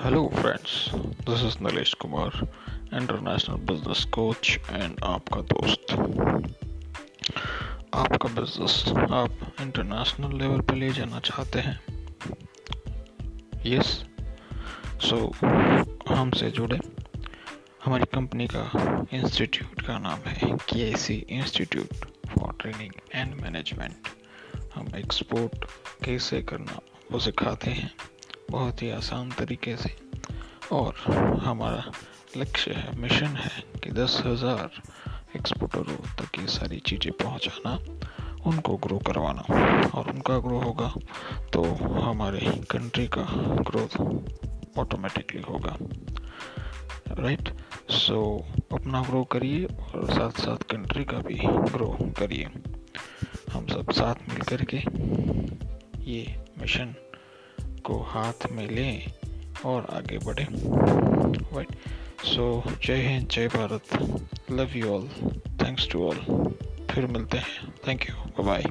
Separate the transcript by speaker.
Speaker 1: Hello, friends this is Nalesh Kumar international business coach and आपका दोस्त। आपका business आप इंटरनेशनल लेवल पे ले जाना चाहते हैं। यस सो हमसे जुड़े। हमारी कंपनी का इंस्टीट्यूट का नाम है K C institute for training and management हम एक्सपोर्ट कैसे करना वो सिखाते हैं। बहुत ही आसान तरीके से। और हमारा लक्ष्य है मिशन है कि दस हज़ार एक्सपोर्टरों तक ये सारी चीज़ें पहुंचाना उनको ग्रो करवाना। और उनका ग्रो होगा तो हमारे कंट्री का ग्रोथ ऑटोमेटिकली होगा। राइट सो so, अपना ग्रो करिए और साथ साथ कंट्री का भी ग्रो करिए। हम सब साथ मिल कर के ये मिशन को हाथ में लें और आगे बढ़े। राइट सो जय हिंद, जय Bharat. Love you all thanks to all फिर मिलते हैं। Thank you bye